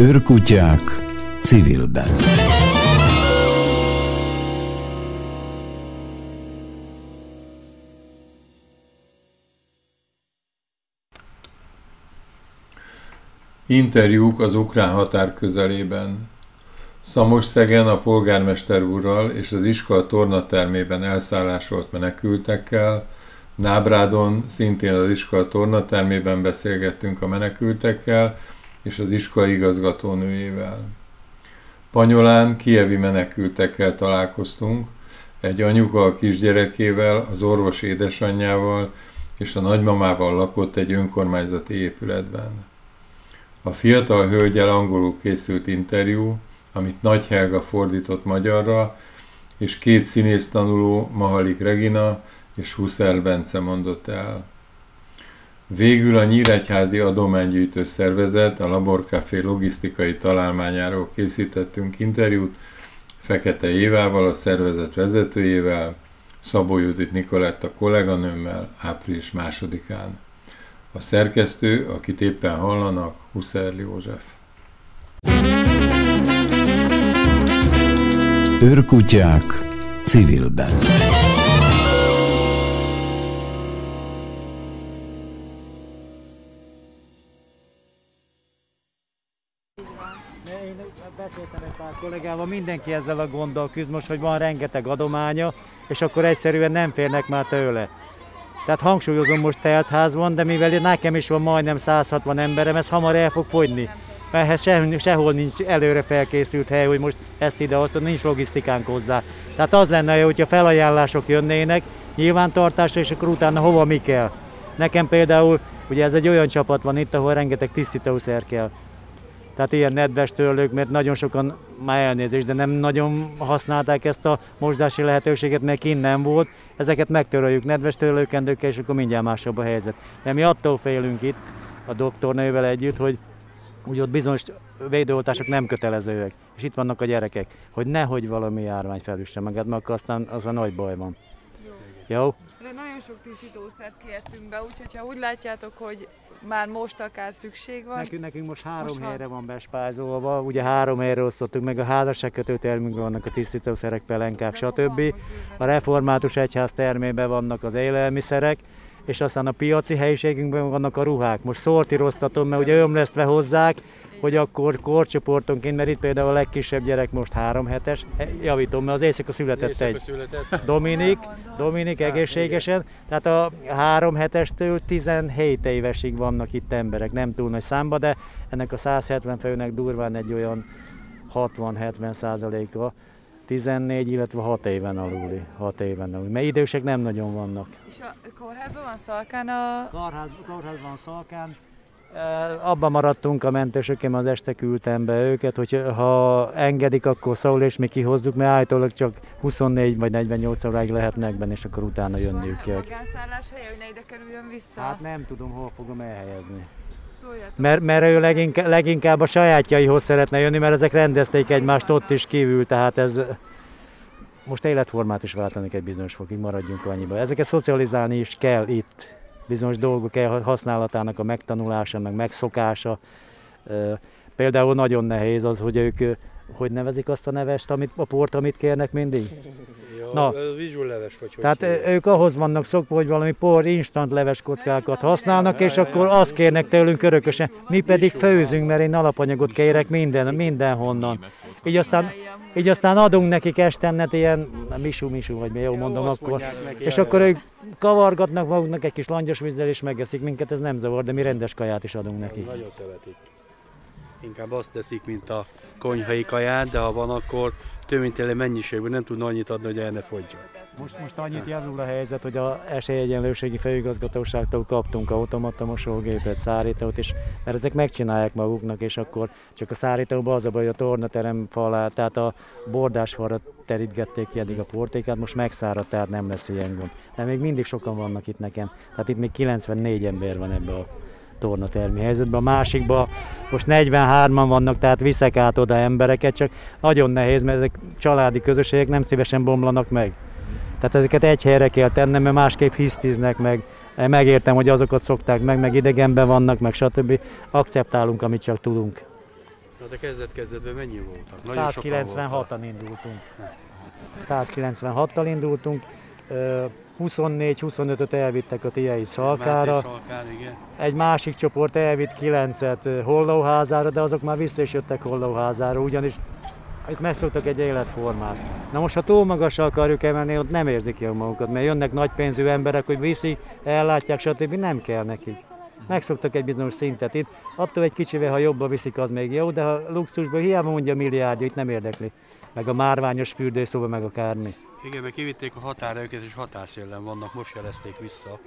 Őrkutyák civilben. Interjúk az ukrán határ közelében. Szegen a polgármester úrral és az iskola tornatermében elszállásolt menekültekkel, Nábrádon szintén az iskola tornatermében beszélgettünk a menekültekkel és az iskola igazgatónőjével. Panyolán kievi menekültekkel találkoztunk, egy anyuka a kisgyerekével, az orvos édesanyjával és a nagymamával lakott egy önkormányzati épületben. A fiatal hölgyel angolul készült interjú, amit Nagy Helga fordított magyarra, és két színész tanuló, Mahalik Regina és Huszer Bence mondott el. Végül a Nyíregyházi Adománygyűjtő Szervezet, a Laborcafé logisztikai találmányáról készítettünk interjút Fekete Évával, a szervezet vezetőjével, Szabó Judit Nikoletta kolléganőmmel április másodikán. A szerkesztő, akit éppen hallanak, Husszerli József. Őrkutyák civilben. Beszéltem egy pár kollégával, mindenki ezzel a gonddal küzd most, hogy van rengeteg adománya, és akkor egyszerűen nem férnek már tőle. Tehát hangsúlyozom, most teltház van, de mivel nekem is van majdnem 160 emberem, ez hamar el fog fogyni. Mert se, sehol nincs előre felkészült hely, hogy most ezt ide azt nincs logisztikánk hozzá. Tehát az lenne jó, hogyha felajánlások jönnének, nyilvántartásra, és akkor utána hova mi kell. Nekem például, ugye ez egy olyan csapat van itt, ahol rengeteg tisztítószer kell. Tehát ilyen nedves törlők, mert nagyon sokan, már elnézést, de nem nagyon használták ezt a mosdási lehetőséget, mert innen volt. Ezeket megtöröljük nedves törlőkendőkkel, és akkor mindjárt másabb a helyzet. De mi attól félünk itt, a doktornővel együtt, hogy úgy ott bizonyos védőoltások nem kötelezőek. És itt vannak a gyerekek, hogy nehogy valami járvány felüsse magát, mert akkor aztán az a nagy baj van. Jó? Jó? De nagyon sok tisztítószert kértünk be, úgyhogy ha úgy látjátok, hogy már most akár szükség van. Nekünk, nekünk most három most helyre van bespázolva, ugye három helyre osztottuk meg, a házasságkötő termünk vannak a tisztítószerek, pelenkák, stb. A református egyház termében vannak az élelmiszerek, és aztán a piaci helyiségünkben vannak a ruhák. Most szortíroztatom, mert ugye ömlesztve hozzák, hogy akkor korcsoportonként, mert itt például a legkisebb gyerek most három hetes, javítom, mert az éjszaka született éjszaka egy született. Dominik, Dominik egészségesen, tehát a három hetestől 17 évesig vannak itt emberek, nem túl nagy számba, de ennek a 170 főnek durván egy olyan 60-70 százaléka 14, illetve 6 éven aluli. 6 éven aluli. Mert idősek nem nagyon vannak. És a kórházban van Szalkán a... Kórház, kórház van Szalkán, abban maradtunk a mentősökkel, az este küldtem be őket, hogy ha engedik, akkor szól és mi kihozzuk, mert állítólag csak 24 vagy 48 óráig lehetnek benne, és akkor utána jönniük kell. Magánszállás helye, hogy ne ide kerüljön vissza? Hát nem tudom, hol fogom elhelyezni. Mert, mert ő leginkább, leginkább a sajátjaihoz szeretne jönni, mert ezek rendezték egymást ott is kívül, tehát ez most életformát is váltanak egy bizonyos fokig, maradjunk annyiba. Ezeket szocializálni is kell itt, bizonyos dolgok használatának a megtanulása, meg megszokása. Például nagyon nehéz az, hogy ők, hogy nevezik azt a nevest, amit, a port, amit kérnek mindig? Na, vizsúleves vagy Tehát hogy ők ahhoz vannak szokva, hogy valami por, instant leves kockákat használnak, és akkor azt kérnek tőlünk örökösen. Mi pedig főzünk, mert én alapanyagot kérek minden, mindenhonnan. Így aztán, így aztán adunk nekik estennet ilyen misú, misú, vagy mi jól mondom akkor. És akkor ők kavargatnak maguknak egy kis langyos vízzel, és megeszik minket, ez nem zavar, de mi rendes kaját is adunk nekik. Nagyon szeretik. Inkább azt teszik, mint a konyhai kaját, de ha van, akkor tényleg mennyiségben nem tudna annyit adni, hogy el ne fogyjon. Most, most annyit javul a helyzet, hogy a esélyegyenlőségi főigazgatóságtól kaptunk automata mosógépet, szárítót, és mert ezek megcsinálják maguknak, és akkor csak a szárítóban az a baj, hogy a tornaterem falát, tehát a bordás falra terítgették ki eddig a portékát, most megszáradt, tehát nem lesz ilyen gond. De még mindig sokan vannak itt nekem, tehát itt még 94 ember van ebbe a tornatermi helyzetben. A másikban most 43-an vannak, tehát viszek át oda embereket, csak nagyon nehéz, mert ezek családi közösségek nem szívesen bomlanak meg. Tehát ezeket egy helyre kell tennem, mert másképp hisztiznek meg. Megértem, hogy azokat szokták meg, meg idegenben vannak, meg stb. Akceptálunk, amit csak tudunk. de kezdet-kezdetben mennyi voltak? Nagyon sokan voltak. 196-an indultunk. 196-tal indultunk. Ö, 24-25-öt elvittek a Tiei Szalkára. Igen. Egy másik csoport elvitt 9-et Hollóházára, de azok már vissza is jöttek Hollóházára, ugyanis itt megszoktak egy életformát. Na most, ha túl magasra akarjuk emelni, ott nem érzik jól magukat, mert jönnek nagy pénzű emberek, hogy viszik, ellátják, stb. Nem kell nekik. Megszoktak egy bizonyos szintet itt, attól egy kicsivel, ha jobban viszik, az még jó, de ha luxusban hiába mondja milliárdja, itt nem érdekli. Meg a márványos fürdőszoba, meg akármi. Igen, meg kivitték a határőket, és határszélen vannak, most jelezték vissza,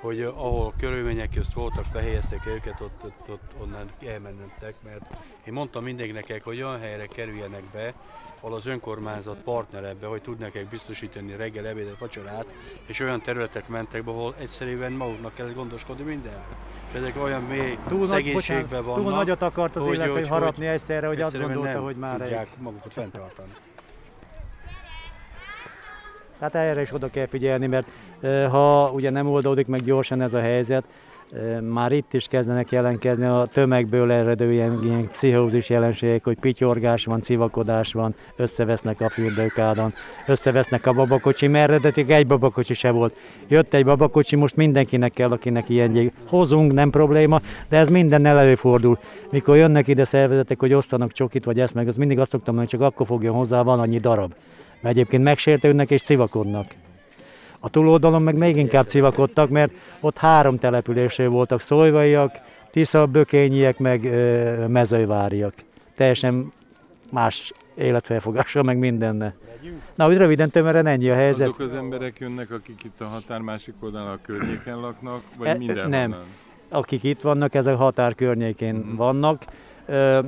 hogy ahol körülmények közt voltak, behelyezték őket, ott, ott, ott onnan elmennek, mert én mondtam mindig nekik, hogy olyan helyre kerüljenek be, ahol az önkormányzat partner ebbe, hogy tud nekik biztosítani reggel, ebédet, vacsorát, és olyan területek mentek be, ahol egyszerűen maguknak kell gondoskodni mindenről. És ezek olyan mély Túl, nagy, szegénységben bocsánat, vannak, túl nagyot akart az hogy- élet, hogy, hogy- harapni egyszerre, hogy azt gondolta, hogy már tudják magukat fenntartani. Tehát erre is oda kell figyelni, mert ha ugye nem oldódik meg gyorsan ez a helyzet, már itt is kezdenek jelenkezni a tömegből eredő ilyen, ilyen pszichózis jelenségek, hogy pityorgás van, civakodás van, összevesznek a fürdőkádon, összevesznek a babakocsi, mert eredetileg egy babakocsi se volt. Jött egy babakocsi, most mindenkinek kell, akinek ilyen gyég. Hozunk, nem probléma, de ez mindennel előfordul. Mikor jönnek ide szervezetek, hogy osztanak csokit vagy ezt meg, az mindig azt szoktam mondani, csak akkor fogjon hozzá, van annyi darab. Mert egyébként megsértődnek és civakodnak. A túloldalon meg még inkább civakodtak, mert ott három településről voltak, szolvaiak, Tisza, Bökényiek, meg ö, mezőváriak. Teljesen más életfelfogással, meg mindenne. Na, úgy röviden tömören ennyi a helyzet. Azok az emberek jönnek, akik itt a határ másik oldalán a környéken laknak, vagy E- mindenhonnan? nem. akik itt vannak, ezek a határ környékén Mhm. vannak. Ö,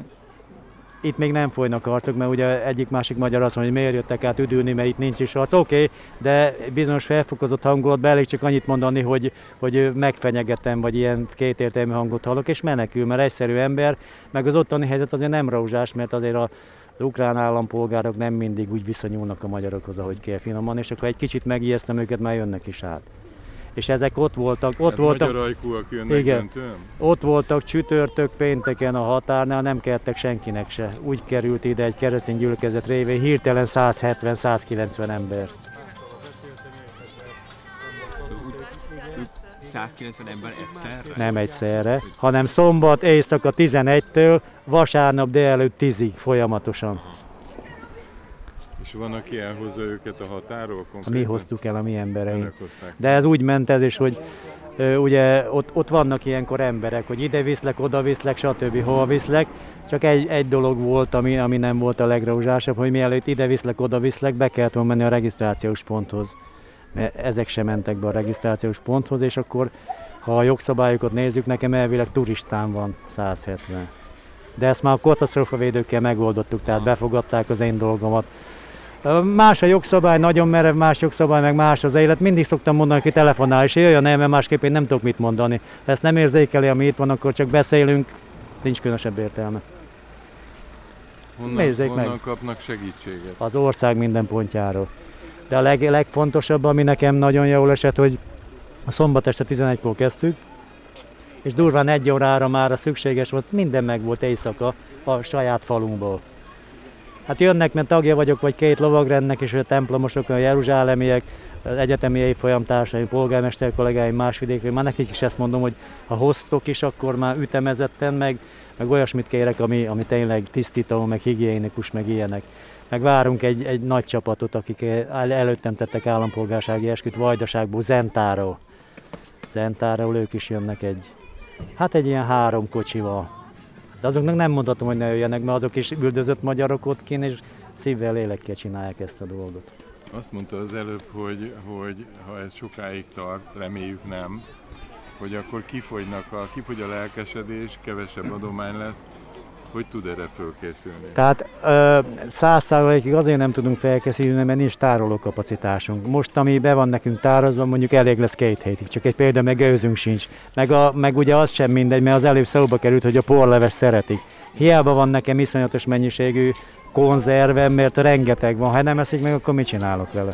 itt még nem folynak harcok, mert ugye egyik másik magyar azt mondja, hogy miért jöttek át üdülni, mert itt nincs is harc. Oké, okay, de bizonyos felfokozott hangulatban elég csak annyit mondani, hogy, hogy megfenyegetem, vagy ilyen kétértelmű hangot hallok, és menekül, mert egyszerű ember, meg az ottani helyzet azért nem rózsás, mert azért a az ukrán állampolgárok nem mindig úgy viszonyulnak a magyarokhoz, ahogy kell finoman, és akkor egy kicsit megijesztem őket, már jönnek is át. És ezek ott voltak, ott Hát voltak, ajkúak jönnek Igen. ott voltak csütörtök, pénteken a határnál, nem kellettek senkinek se. Úgy került ide egy keresztény gyülekezet révén hirtelen 170-190 ember. 190 ember egyszerre? Nem egyszerre, hanem szombat éjszaka 11-től, vasárnap délelőtt 10-ig folyamatosan. És van, aki elhozza őket a határól konkrétan? Mi hoztuk el a mi embereink. De ez úgy ment ez is, hogy ugye ott, ott vannak ilyenkor emberek, hogy ide viszlek, oda viszlek, stb. hova viszlek. Csak egy, egy dolog volt, ami, ami nem volt a legrózsásabb, hogy mielőtt ide viszlek, oda viszlek, be kellett volna menni a regisztrációs ponthoz. Mert ezek sem mentek be a regisztrációs ponthoz, és akkor, ha a jogszabályokat nézzük, nekem elvileg turistán van 170. De ezt már a katasztrófavédőkkel megoldottuk, tehát befogadták az én dolgomat. Más a jogszabály, nagyon merev, más jogszabály, meg más az élet. Mindig szoktam mondani, hogy telefonál, és jöjjön el, mert másképp én nem tudok mit mondani. Ha ezt nem érzékeli, ami itt van, akkor csak beszélünk, nincs különösebb értelme. Honnan, Nézzék meg. honnan kapnak segítséget? Az ország minden pontjáról. De a leg, legfontosabb, ami nekem nagyon jól esett, hogy a szombat este 11-kor kezdtük, és durván egy órára már a szükséges volt, minden meg volt éjszaka a saját falunkból. Hát jönnek, mert tagja vagyok, vagy két lovagrendnek, és a templomosok, a jeruzsálemiek, az egyetemi évfolyam polgármester kollégáim más vidékről, már nekik is ezt mondom, hogy ha hoztok is, akkor már ütemezetten, meg, meg olyasmit kérek, ami, ami tényleg tisztító, meg higiénikus, meg ilyenek. Meg várunk egy, egy nagy csapatot, akik el, előttem tettek állampolgársági esküt Vajdaságból, Zentáról. Zentáról ők is jönnek egy, hát egy ilyen három kocsival. De azoknak nem mondhatom, hogy ne jöjjenek, mert azok is üldözött magyarok ott kint, és szívvel, lélekkel csinálják ezt a dolgot. Azt mondta az előbb, hogy, hogy ha ez sokáig tart, reméljük nem, hogy akkor kifogynak a, kifogy a lelkesedés, kevesebb adomány lesz, hogy tud erre fölkészülni. Tehát száz százalékig azért nem tudunk felkészülni, mert nincs tároló kapacitásunk. Most, ami be van nekünk tárazva, mondjuk elég lesz két hétig. Csak egy példa, meg gőzünk sincs. Meg, a, meg ugye az sem mindegy, mert az előbb szóba került, hogy a porleves szeretik. Hiába van nekem iszonyatos mennyiségű konzervem, mert rengeteg van. Ha nem eszik meg, akkor mit csinálok vele?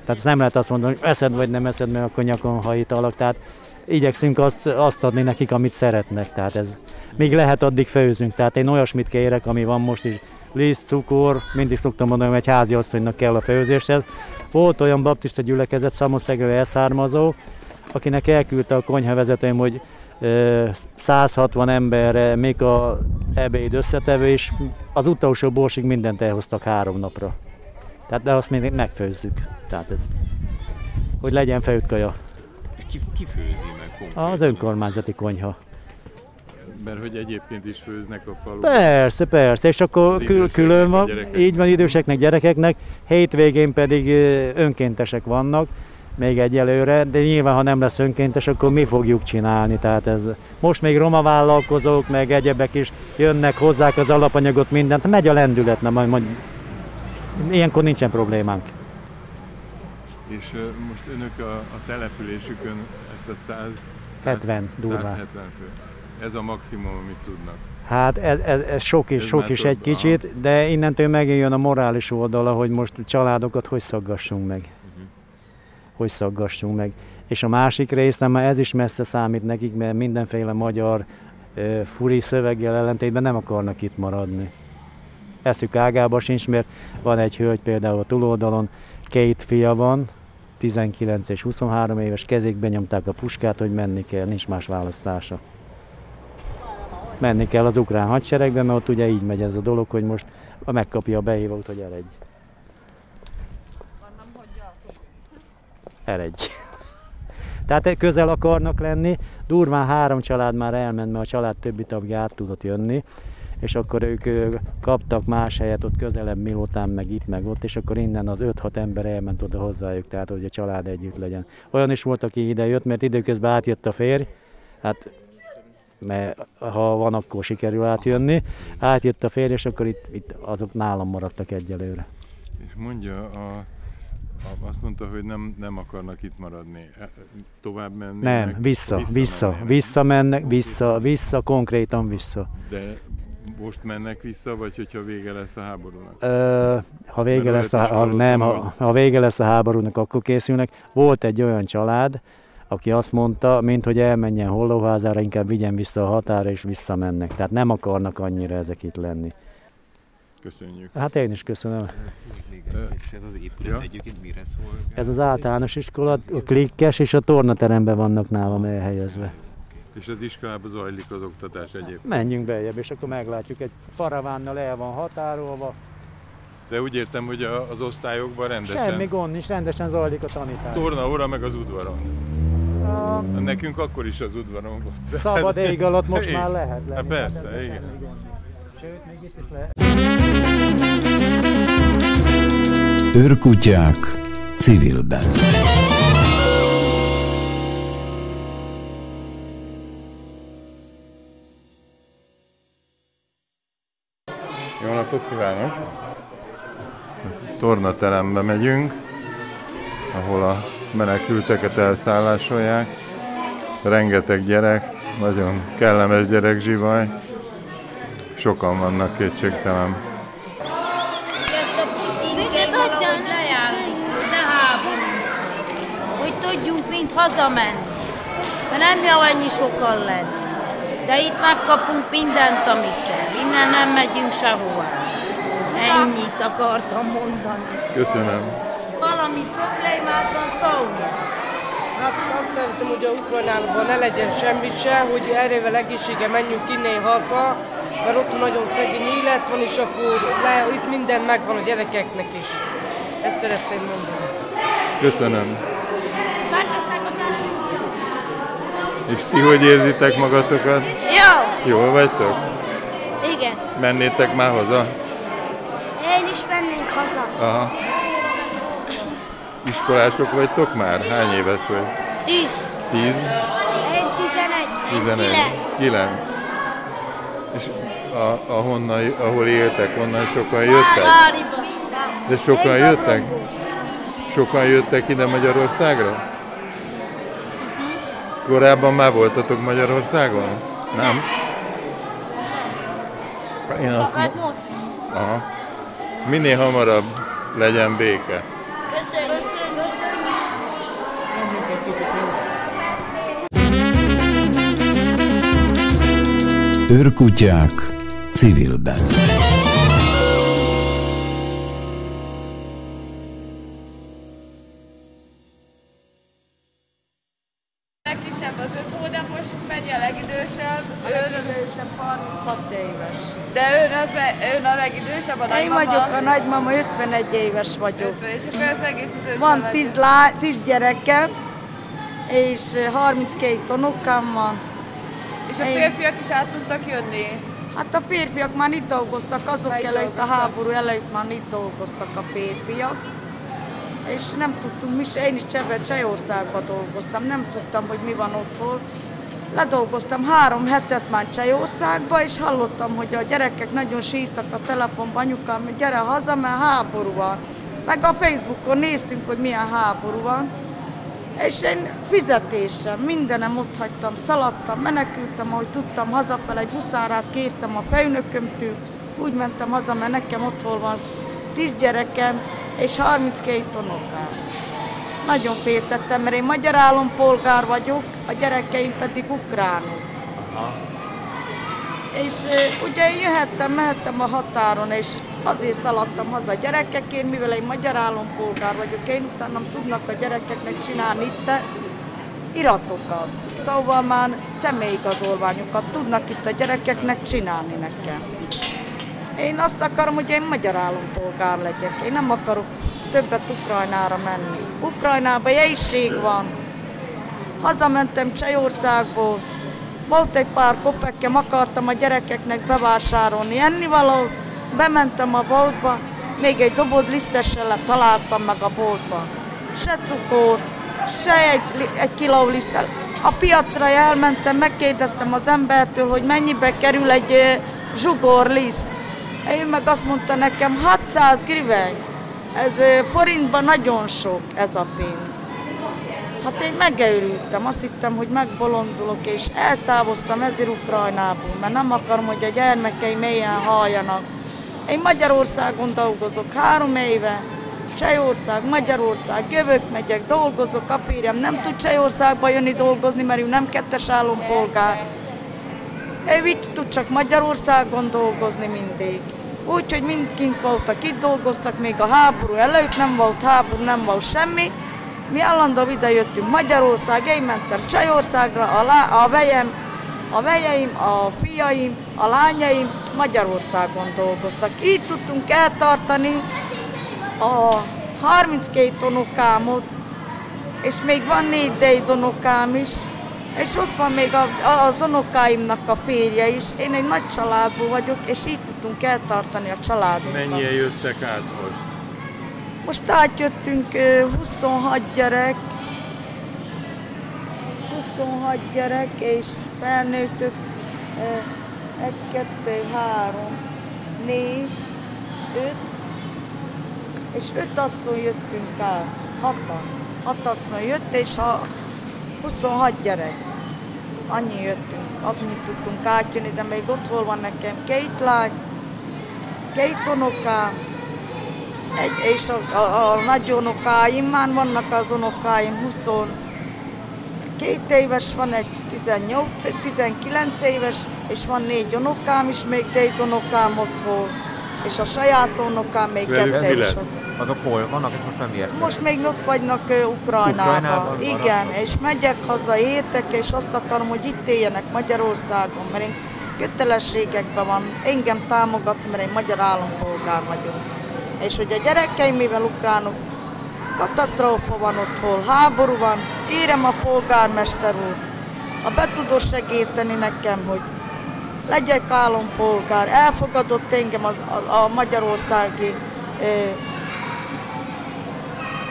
Tehát ezt nem lehet azt mondani, hogy eszed vagy nem eszed, mert akkor nyakon hajítalak. Tehát igyekszünk azt, azt adni nekik, amit szeretnek. Tehát ez, még lehet, addig főzünk. Tehát én olyasmit kérek, ami van most is, liszt, cukor, mindig szoktam mondani, hogy egy házi asszonynak kell a főzéshez. Volt olyan baptista gyülekezet, Szamoszegő elszármazó, akinek elküldte a konyhavezetőm, hogy ö, 160 emberre még a ebéd összetevő, és az utolsó borsig mindent elhoztak három napra. Tehát de azt még megfőzzük. Tehát ez, hogy legyen fejük kaja. És ki, ki főzi meg konkrétan? Az önkormányzati konyha. Mert hogy egyébként is főznek a falu. Persze, persze, és akkor kül- külön van, így van időseknek, gyerekeknek, hétvégén pedig önkéntesek vannak, még egyelőre, de nyilván, ha nem lesz önkéntes, akkor mi fogjuk csinálni. Tehát ez, most még roma vállalkozók, meg egyebek is jönnek, hozzák az alapanyagot, mindent, megy a lendület, nem, majd, majd, ilyenkor nincsen problémánk. És önök a, a településükön ezt a 100, 70 durván. 170 fő. Ez a maximum, amit tudnak. Hát ez, ez, ez sok is, Ez sok is egy kicsit, de innentől megjön a morális oldala, hogy most családokat hogy szaggassunk meg. Hogy szaggassunk meg. És a másik része, már ez is messze számít nekik, mert mindenféle magyar ö, furi szöveggel ellentétben nem akarnak itt maradni. Eszük ágába sincs, mert van egy hölgy például a túloldalon, két fia van, 19 és 23 éves, kezékbe nyomták a puskát, hogy menni kell, nincs más választása menni kell az ukrán hadseregbe, mert ott ugye így megy ez a dolog, hogy most megkapja a behívót, hogy eredj. Eredj. Tehát közel akarnak lenni, durván három család már elment, mert a család többi tagja át tudott jönni, és akkor ők kaptak más helyet ott közelebb Milután, meg itt, meg ott, és akkor innen az 5-6 ember elment oda hozzájuk, tehát hogy a család együtt legyen. Olyan is volt, aki ide jött, mert időközben átjött a férj, hát mert ha van, akkor sikerül átjönni. Átjött a férj, és akkor itt, itt azok nálam maradtak egyelőre. És mondja, a, a, azt mondta, hogy nem, nem akarnak itt maradni. E- Tovább menni? Nem, vissza, vissza, vissza mennek, vissza, vissza, konkrétan vissza. De most mennek vissza, vagy hogyha vége lesz a háborúnak? Ö, ha vége Mert lesz a, ha, nem, ha, ha vége lesz a háborúnak, akkor készülnek. Volt egy olyan család, aki azt mondta, mint hogy elmenjen hollóházára, inkább vigyen vissza a határa, és visszamennek. Tehát nem akarnak annyira ezek itt lenni. Köszönjük. Hát én is köszönöm. És ez az épület Ja. egyébként mire szól? Ez az általános iskola, a klikkes és a tornateremben vannak nálam elhelyezve. És az iskolában zajlik az oktatás egyébként. Menjünk beljebb, és akkor meglátjuk. Egy paravánnal el van határolva. De úgy értem, hogy az osztályokban rendesen Semmi gond nincs, rendesen zajlik a tanítás. torna óra meg az udvaron. A Nekünk akkor is az udvaron volt. szabad ég alatt most Igen. már lehet lenni. Hát persze, ebben igen. Sőt, még itt is lehet. Őrkutyák civilben. Jó napot kívánok! Tornaterembe megyünk, ahol a menekülteket elszállásolják. Rengeteg gyerek, nagyon kellemes gyerekzsivaj. Sokan vannak kétségtelen. Hogy tudjunk mind hazamenni. De nem jó ennyi sokan lenni. De itt megkapunk mindent, amit kell. Innen nem megyünk sehova. Ennyit akartam mondani. Köszönöm. Valami problémád van, szólj. Hát azt szeretném, hogy a Ukrajnában ne legyen semmi se, hogy erővel egészsége menjünk innen haza, mert ott nagyon szegény élet van, és akkor le, itt minden megvan a gyerekeknek is. Ezt szeretném mondani. Köszönöm. És ti hogy érzitek magatokat? Jó, Jól vagytok? Igen. Mennétek már haza? Én is mennénk haza. Aha. Iskolások vagytok már? Hány éves vagy? Tíz. Tíz? Én tizenegy. Tizenegy? Kilenc. És a, ahonnan, ahol éltek, onnan sokan jöttek? De sokan jöttek? Sokan jöttek ide Magyarországra? Korábban már voltatok Magyarországon? Nem? én azt hát most. Aha. Minél hamarabb legyen béke. Köszönjük. Őrkutyák civilben. 51 éves vagyok. 50, és akkor az egész az 50 Van 10, lá, 10 gyerekem, és 32 unokám van. És a férfiak is át tudtak jönni? Hát a férfiak már itt dolgoztak, azok Melyik előtt, a dolgoztak? háború előtt már itt dolgoztak a férfiak. És nem tudtunk, mi se, én is Csebe, Csajországban dolgoztam, nem tudtam, hogy mi van otthon. Ledolgoztam három hetet már Csajországba, és hallottam, hogy a gyerekek nagyon sírtak a telefonban, anyukám, gyere haza, mert háború van. Meg a Facebookon néztünk, hogy milyen háború van. És én fizetésem, mindenem ott hagytam, szaladtam, menekültem, ahogy tudtam, hazafele egy buszárát kértem a fejnökömtől, úgy mentem haza, mert nekem otthon van 10 gyerekem és 32 unokám. Nagyon féltettem, mert én magyar állampolgár vagyok, a gyerekeim pedig ukránok. És ugye én jöhettem, mehettem a határon, és azért szaladtam haza a gyerekekért, mivel én magyar állampolgár vagyok, én utána tudnak a gyerekeknek csinálni itt iratokat. Szóval már személyigazolványokat tudnak itt a gyerekeknek csinálni nekem. Én azt akarom, hogy én magyar állampolgár legyek. Én nem akarok többet Ukrajnára menni. Ukrajnában jelység van. Hazamentem Csajországból, volt egy pár kopekkem, akartam a gyerekeknek bevásárolni ennivalót, bementem a boltba, még egy doboz lisztessel találtam meg a boltba. Se cukor, se egy, egy kiló liszttel. A piacra elmentem, megkérdeztem az embertől, hogy mennyibe kerül egy zsugor liszt. Ő meg azt mondta nekem, 600 griveny. Ez forintban nagyon sok ez a pénz. Hát én megőrültem, azt hittem, hogy megbolondulok, és eltávoztam ezért Ukrajnából, mert nem akarom, hogy a gyermekeim éljen haljanak. Én Magyarországon dolgozok három éve, Csehország, Magyarország, jövök, megyek, dolgozok, a férjem nem tud Csehországba jönni dolgozni, mert ő nem kettes állampolgár. Ő így tud csak Magyarországon dolgozni mindig. Úgyhogy mind kint voltak, itt dolgoztak, még a háború előtt nem volt háború, nem volt semmi. Mi állandóan ide jöttünk Magyarország, én mentem Csajországra, a, lá, a vejem, a vejeim, a fiaim, a lányaim Magyarországon dolgoztak. Így tudtunk eltartani a 32 unokámot, és még van négy dédunokám is, és ott van még a, az unokáimnak a férje is. Én egy nagy családból vagyok, és így tudtunk eltartani a családunkat. Mennyien jöttek át most? Most átjöttünk ö, 26 gyerek, 26 gyerek és felnőttök, 1, 2, 3, 4, 5, és 5 asszony jöttünk át, hatan. 6 asszony jött, és ha 26 gyerek. Annyi jöttünk, annyit tudtunk átjönni, de még otthon van nekem két lány, két unokám, egy, és a, a, a nagy unokáim már vannak az unokáim 20 két éves, van egy 18, 19 éves, és van négy unokám is, még négy unokám otthon, és a saját unokám még kettő is otthon. Azok hol vannak? Ezt most nem értem. Most még ott vagynak ö, Ukrajnában. Ukrajnában Igen, maradnak. és megyek haza értek, és azt akarom, hogy itt éljenek Magyarországon, mert én kötelességekben van, engem támogatni, mert én magyar állampolgár vagyok. És hogy a gyerekeim, mivel ukránok, katasztrófa van otthon, háború van, kérem a polgármester úr, ha be tudod segíteni nekem, hogy legyek állampolgár, elfogadott engem az, a, a magyarországi ö,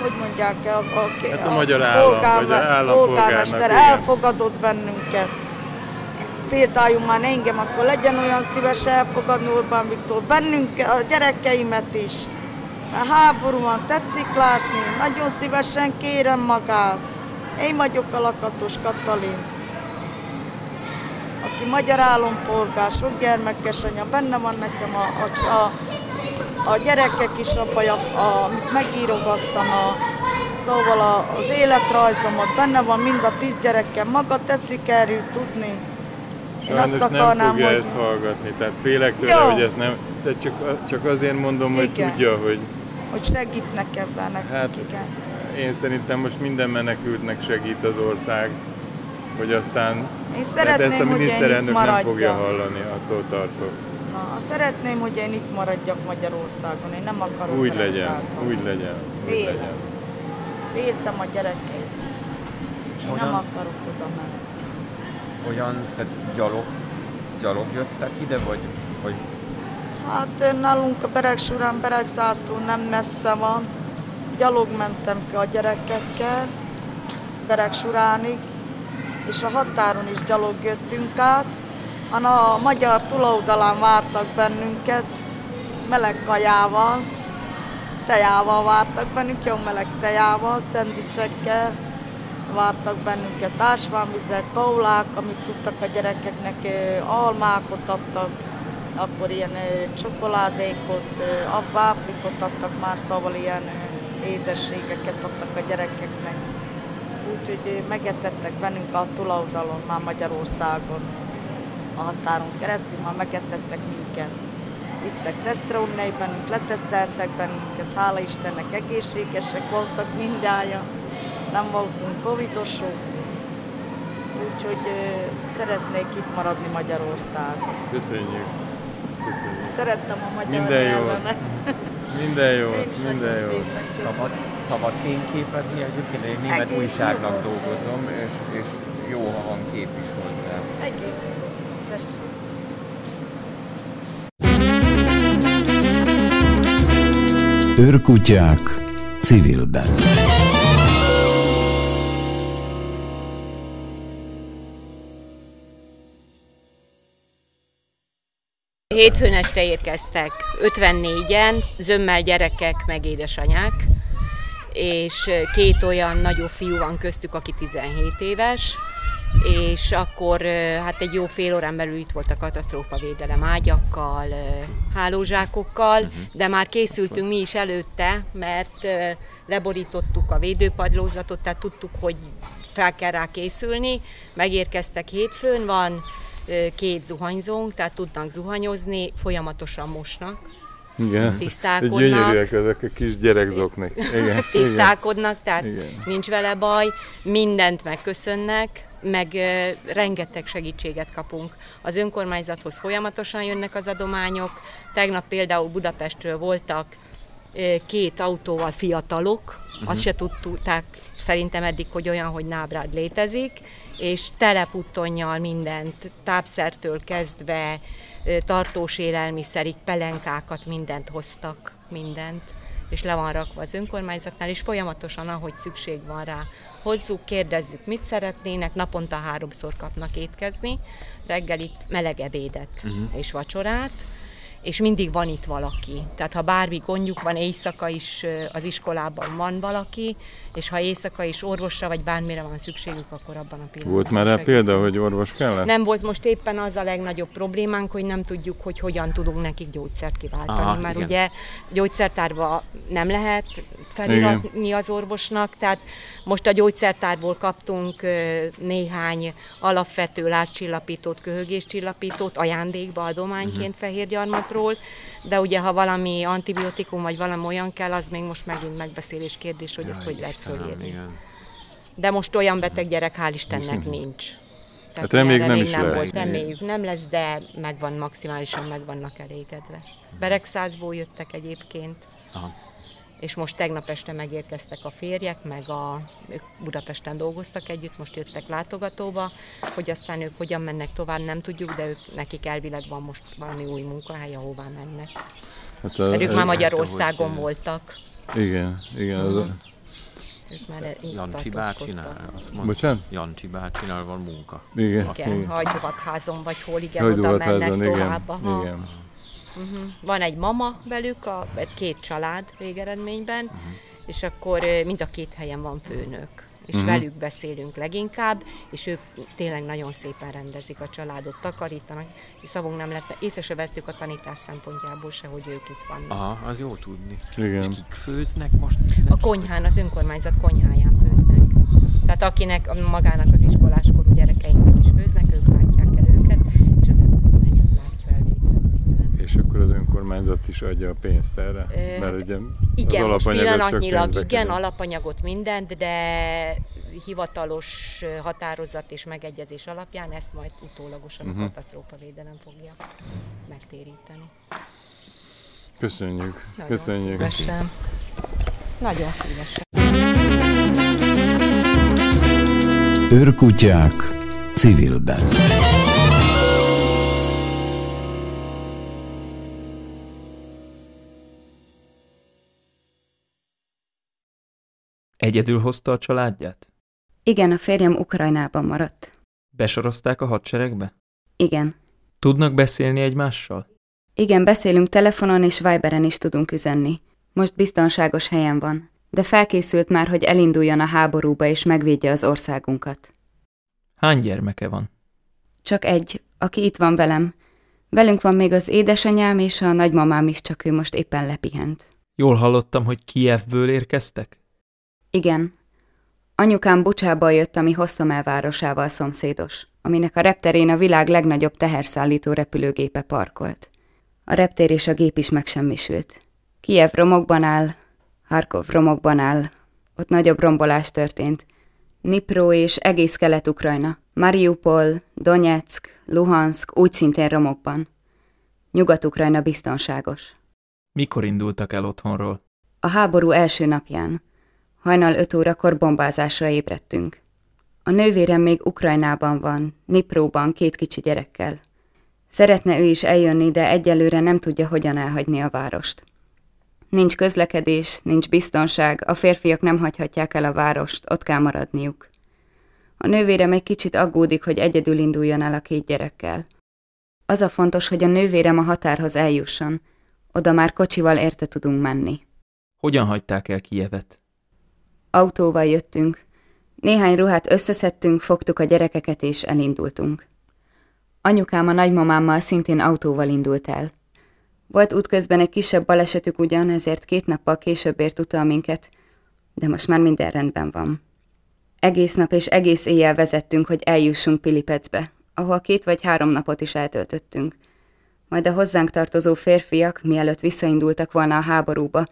hogy mondják el, a, a, Hát a magyar állam, vagy a polgármester elfogadott bennünket. Például már engem, akkor legyen olyan szíves elfogadni Orbán Viktor bennünket, a gyerekeimet is. Mert háború van, tetszik látni, nagyon szívesen kérem magát. Én vagyok a lakatos Katalin, aki magyar állampolgár, sok gyermekes anya, benne van nekem a, a, a a gyerekek is abban, a, a, amit megírogattam, a, szóval a, az életrajzomat, benne van mind a tíz gyerekem, maga tetszik erről tudni. Sajnos azt nem akarnám, fogja hogy- ezt hallgatni, tehát félek tőle, Jó. hogy ez nem... De csak, csak azért mondom, hogy Igen. tudja, hogy Hogy segítnek ebben nekünk, Hát, igen. én szerintem most minden menekültnek segít az ország, hogy aztán Én mert szeretném, ezt a én miniszterelnök nem fogja hallani, attól tartok. Na, szeretném, hogy én itt maradjak Magyarországon. Én nem akarok Úgy legyen, úgy legyen, úgy Félek. legyen. Féltem a gyerekeit. És Én hogyan, nem akarok oda menni. hogyan, tehát gyalog, gyalog jöttek ide, vagy, vagy Hát én nálunk a Beregsurán, Beregszásztól nem messze van. Gyalog mentem ki a gyerekekkel Beregsuránig, és a határon is gyalog jöttünk át. A magyar túloldalán vártak bennünket, meleg kajával, tejával vártak bennünket, jó meleg tejával, szendvicsekkel, vártak bennünket ásványvizek, kaulák, amit tudtak a gyerekeknek, almákot adtak, akkor ilyen csokoládékot, váflikot adtak már, szóval ilyen édességeket adtak a gyerekeknek. Úgyhogy megetettek bennünk a túloldalon, már Magyarországon, a határon keresztül, már megetettek minket. Vittek tesztre onnei bennünk, leteszteltek bennünket, hála Istennek egészségesek voltak mindjárt, nem voltunk covidosok, úgyhogy szeretnék itt maradni Magyarországon. Köszönjük. Köszönjük. Szerettem a magyar Minden nyelvemet. Minden is minden köszönöm. szabad, szabad fényképezni? Egyébként én német Egész újságnak dolgozom, és, és jó, ha van kép is hozzá. Egész tessék. Őrkutyák civilben. Hétfőn este érkeztek 54-en, zömmel gyerekek, meg édesanyák, és két olyan nagyobb fiú van köztük, aki 17 éves, és akkor hát egy jó fél órán belül itt volt a katasztrófavédelem ágyakkal, hálózsákokkal, de már készültünk mi is előtte, mert leborítottuk a védőpadlózatot, tehát tudtuk, hogy fel kell rá készülni. Megérkeztek hétfőn, van két zuhanyzónk, tehát tudnak zuhanyozni, folyamatosan mosnak, Igen. Tisztálkodnak. Gyönyörűek ezek a kis gyerekzoknik. Igen. tisztálkodnak, tehát Igen. nincs vele baj, mindent megköszönnek, meg rengeteg segítséget kapunk. Az önkormányzathoz folyamatosan jönnek az adományok. Tegnap például Budapestről voltak két autóval fiatalok, uh-huh. azt se tudták szerintem eddig, hogy olyan, hogy Nábrád létezik, és teleputtonnyal mindent, tápszertől kezdve, tartós élelmiszerig, pelenkákat, mindent hoztak, mindent és le van rakva az önkormányzatnál, és folyamatosan, ahogy szükség van rá, hozzuk, kérdezzük, mit szeretnének, naponta háromszor kapnak étkezni, reggelit meleg ebédet uh-huh. és vacsorát, és mindig van itt valaki. Tehát ha bármi gondjuk van, éjszaka is az iskolában van valaki, és ha éjszaka is orvosra vagy bármire van szükségük, akkor abban a pillanatban Volt már rá példa, hogy orvos kellett? Nem volt most éppen az a legnagyobb problémánk, hogy nem tudjuk, hogy hogyan tudunk nekik gyógyszert kiváltani, Aha, mert igen. ugye gyógyszertárba nem lehet feliratni az orvosnak, tehát most a gyógyszertárból kaptunk néhány alapvető lázcsillapítót, köhögéscsillapítót ajándékba adományként fehérgyarmatról, de ugye ha valami antibiotikum vagy valami olyan kell, az még most megint megbeszélés kérdés, hogy ezt hogy lehet Istenem, fölírni. igen. De most olyan beteg gyerek, hál' Istennek nincs. Tehát Hát reméljük, nem is lesz. Volt. Reméljük nem lesz, de megvan, maximálisan meg vannak elégedve. Beregszázból jöttek egyébként, Aha. És most tegnap este megérkeztek a férjek, meg a, ők Budapesten dolgoztak együtt, most jöttek látogatóba, hogy aztán ők hogyan mennek tovább, nem tudjuk, de ők, nekik elvileg van most valami új munkahely, ahová mennek. Hát a, Mert ők már Magyarországon ö, voltak. Igen, igen. Az, a- Ők már itt Jancsi bácsinál? Azt mondta. Jancsi bácsinál van munka. igen, Igen, igen. hagyjuhatházon vagy hol, igen, oda Hagyóatházon, mennek igen, tovább. aha. igen. Uh-huh. Van egy mama velük, a, egy két család végeredményben, uh-huh. és akkor mind a két helyen van főnök. És uh-huh. velük beszélünk leginkább, és ők tényleg nagyon szépen rendezik a családot, takarítanak, és szavunk nem lett, észre se veszük a tanítás szempontjából se, hogy ők itt vannak. Aha, az jó tudni. Igen. És kik főznek most? A konyhán, az önkormányzat konyháján főznek. Tehát akinek magának az iskoláskorú gyerekeinknek is főznek, ők látják el őket, önkormányzat is adja a pénzt erre? Ö, Mert ugye Igen, az most pillanatnyilag igen, kerül. alapanyagot mindent, de hivatalos határozat és megegyezés alapján ezt majd utólagosan Mhm. a katasztrófavédelem fogja megtéríteni. Köszönjük. Nagyon Köszönjük. szívesen. Nagyon szívesen. Őrkutyák civilben. Egyedül hozta a családját? Igen, a férjem Ukrajnában maradt. Besorozták a hadseregbe? Igen. Tudnak beszélni egymással? Igen, beszélünk telefonon és Viberen is tudunk üzenni. Most biztonságos helyen van, de felkészült már, hogy elinduljon a háborúba és megvédje az országunkat. Hány gyermeke van? Csak egy, aki itt van velem. Velünk van még az édesanyám és a nagymamám is, csak ő most éppen lepihent. Jól hallottam, hogy Kijevből érkeztek? Igen. Anyukám Bucsából jött, ami Hosszomel városával szomszédos, aminek a repterén a világ legnagyobb teherszállító repülőgépe parkolt. A reptér és a gép is megsemmisült. Kijev romokban áll, Harkov romokban áll, ott nagyobb rombolás történt. Nipro és egész Kelet-Ukrajna, Mariupol, Donetsk, Luhansk úgy szintén romokban. Nyugat-Ukrajna biztonságos. Mikor indultak el otthonról? A háború első napján. Hajnal öt órakor bombázásra ébredtünk. A nővérem még Ukrajnában van, Nipróban két kicsi gyerekkel. Szeretne ő is eljönni, de egyelőre nem tudja, hogyan elhagyni a várost. Nincs közlekedés, nincs biztonság, a férfiak nem hagyhatják el a várost, ott kell maradniuk. A nővérem egy kicsit aggódik, hogy egyedül induljon el a két gyerekkel. Az a fontos, hogy a nővérem a határhoz eljusson, oda már kocsival érte tudunk menni. Hogyan hagyták el Kijevet? Autóval jöttünk. Néhány ruhát összeszedtünk, fogtuk a gyerekeket és elindultunk. Anyukám a nagymamámmal szintén autóval indult el. Volt útközben egy kisebb balesetük ugyan, ezért két nappal később ért utal minket, de most már minden rendben van. Egész nap és egész éjjel vezettünk, hogy eljussunk Pilipecbe, ahol két vagy három napot is eltöltöttünk. Majd a hozzánk tartozó férfiak, mielőtt visszaindultak volna a háborúba,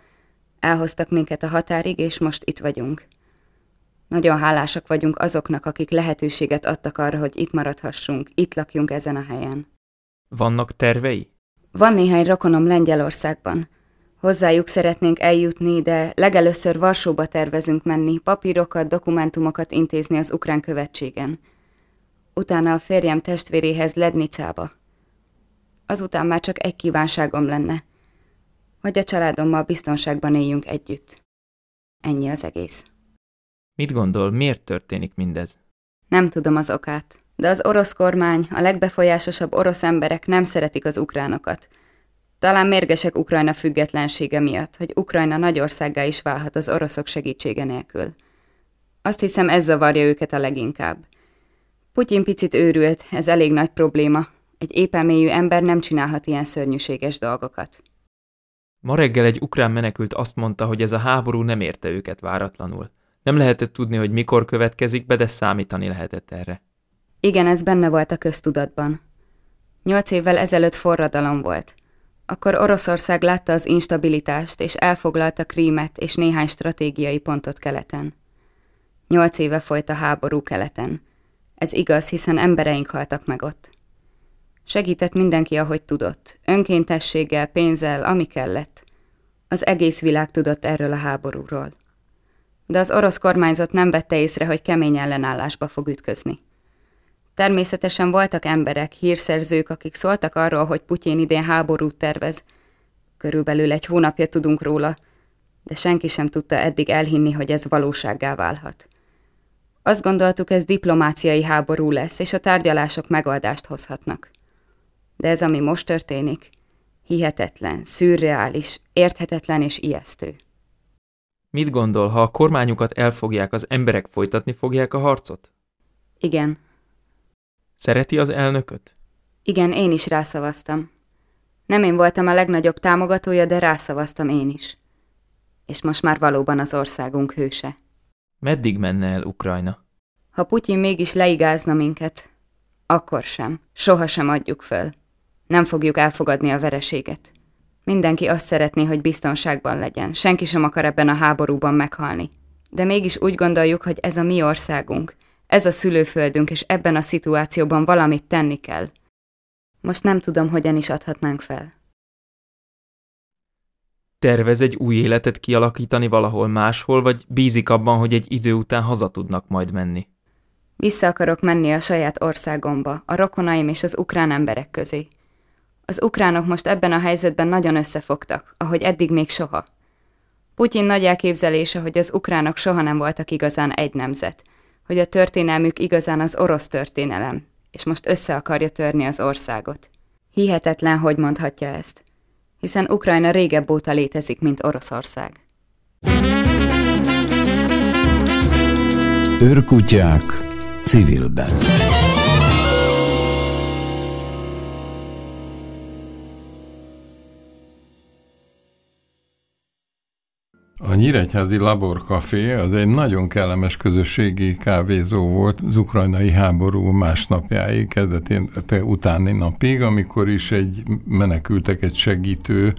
elhoztak minket a határig, és most itt vagyunk. Nagyon hálásak vagyunk azoknak, akik lehetőséget adtak arra, hogy itt maradhassunk, itt lakjunk ezen a helyen. Vannak tervei? Van néhány rokonom Lengyelországban. Hozzájuk szeretnénk eljutni, de legelőször Varsóba tervezünk menni, papírokat, dokumentumokat intézni az ukrán követségen. Utána a férjem testvéréhez Lednicába. Azután már csak egy kívánságom lenne, hogy a családommal biztonságban éljünk együtt. Ennyi az egész. Mit gondol, miért történik mindez? Nem tudom az okát, de az orosz kormány, a legbefolyásosabb orosz emberek nem szeretik az ukránokat. Talán mérgesek Ukrajna függetlensége miatt, hogy Ukrajna nagy országgá is válhat az oroszok segítsége nélkül. Azt hiszem ez zavarja őket a leginkább. Putyin picit őrült, ez elég nagy probléma. Egy épemélyű ember nem csinálhat ilyen szörnyűséges dolgokat. Ma reggel egy ukrán menekült azt mondta, hogy ez a háború nem érte őket váratlanul. Nem lehetett tudni, hogy mikor következik be, de számítani lehetett erre. Igen, ez benne volt a köztudatban. Nyolc évvel ezelőtt forradalom volt. Akkor Oroszország látta az instabilitást, és elfoglalta Krímet és néhány stratégiai pontot keleten. Nyolc éve folyt a háború keleten. Ez igaz, hiszen embereink haltak meg ott. Segített mindenki, ahogy tudott. Önkéntességgel, pénzzel, ami kellett. Az egész világ tudott erről a háborúról. De az orosz kormányzat nem vette észre, hogy kemény ellenállásba fog ütközni. Természetesen voltak emberek, hírszerzők, akik szóltak arról, hogy Putyin idén háborút tervez. Körülbelül egy hónapja tudunk róla, de senki sem tudta eddig elhinni, hogy ez valósággá válhat. Azt gondoltuk, ez diplomáciai háború lesz, és a tárgyalások megoldást hozhatnak. De ez, ami most történik, hihetetlen, szürreális, érthetetlen és ijesztő. Mit gondol, ha a kormányukat elfogják, az emberek folytatni fogják a harcot? Igen, Szereti az elnököt? igen, én is rászavaztam. Nem én voltam a legnagyobb támogatója, de rászavaztam én is. És most már valóban az országunk hőse. Meddig menne el Ukrajna? Ha Putyin mégis leigázna minket, akkor sem, soha sem adjuk föl. Nem fogjuk elfogadni a vereséget. Mindenki azt szeretné, hogy biztonságban legyen. Senki sem akar ebben a háborúban meghalni. De mégis úgy gondoljuk, hogy ez a mi országunk, ez a szülőföldünk, és ebben a szituációban valamit tenni kell. Most nem tudom, hogyan is adhatnánk fel. Tervez egy új életet kialakítani valahol máshol, vagy bízik abban, hogy egy idő után haza tudnak majd menni? Vissza akarok menni a saját országomba, a rokonaim és az ukrán emberek közé. Az ukránok most ebben a helyzetben nagyon összefogtak, ahogy eddig még soha. Putyin nagy elképzelése, hogy az ukránok soha nem voltak igazán egy nemzet, hogy a történelmük igazán az orosz történelem, és most össze akarja törni az országot. Hihetetlen, hogy mondhatja ezt, hiszen Ukrajna régebb óta létezik, mint Oroszország. Őrkutyák civilben. A Nyíregyházi Labor Café az egy nagyon kellemes közösségi kávézó volt az ukrajnai háború másnapjáig, kezdetén utáni napig, amikor is egy menekültek egy segítő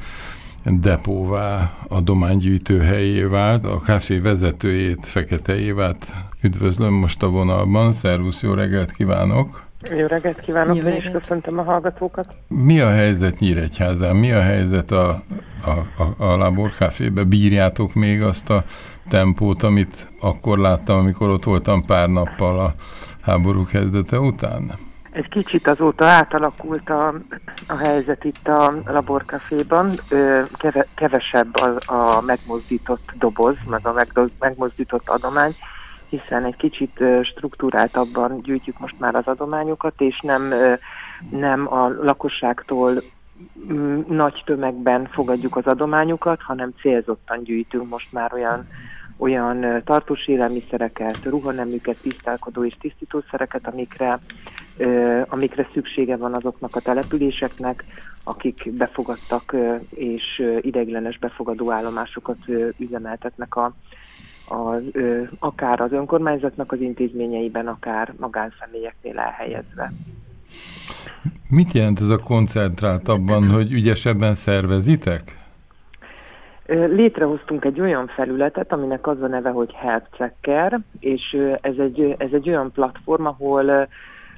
depóvá, adománygyűjtő helyé vált, a kávé vezetőjét, Fekete Évát üdvözlöm most a vonalban. Szervusz, jó reggelt kívánok! Jó reggelt kívánok, Jó reggelt. és köszöntöm a hallgatókat. Mi a helyzet Nyíregyházán? Mi a helyzet a, a, a, a Cafébe? Bírjátok még azt a tempót, amit akkor láttam, amikor ott voltam pár nappal a háború kezdete után? Egy kicsit azóta átalakult a, a helyzet itt a Labor Caféban. Keve, kevesebb a, a megmozdított doboz, meg a megmozdított adomány, hiszen egy kicsit struktúráltabban gyűjtjük most már az adományokat, és nem, nem a lakosságtól mm, nagy tömegben fogadjuk az adományokat, hanem célzottan gyűjtünk most már olyan olyan tartós élelmiszereket, ruhaneműket, tisztálkodó és tisztítószereket, amikre, amikre szüksége van azoknak a településeknek, akik befogadtak és ideiglenes befogadó állomásokat üzemeltetnek a, az, ö, akár az önkormányzatnak az intézményeiben, akár magánszemélyeknél elhelyezve. Mit jelent ez a koncentrált abban, hogy ügyesebben szervezitek? Létrehoztunk egy olyan felületet, aminek az a neve, hogy Help Checker, és ez egy, ez egy olyan platform, ahol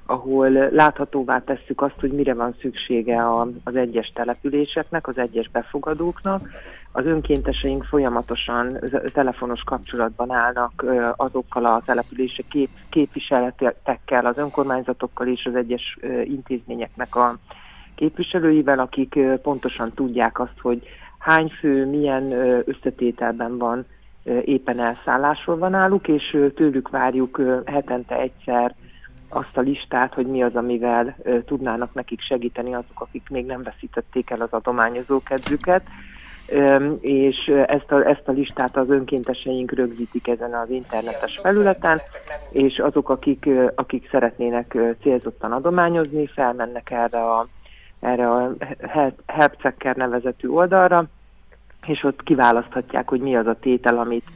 ahol láthatóvá tesszük azt, hogy mire van szüksége az egyes településeknek, az egyes befogadóknak, az önkénteseink folyamatosan telefonos kapcsolatban állnak azokkal a települések kép, képviseletekkel, az önkormányzatokkal és az egyes intézményeknek a képviselőivel, akik pontosan tudják azt, hogy hány fő, milyen összetételben van éppen elszállásról van náluk, és tőlük várjuk hetente egyszer azt a listát, hogy mi az, amivel tudnának nekik segíteni azok, akik még nem veszítették el az adományozó kedvüket és ezt a, ezt a listát az önkénteseink rögzítik ezen az internetes felületen, és azok, akik, akik szeretnének célzottan adományozni, felmennek erre a, erre a Helpchecker nevezetű oldalra, és ott kiválaszthatják, hogy mi az a tétel, amit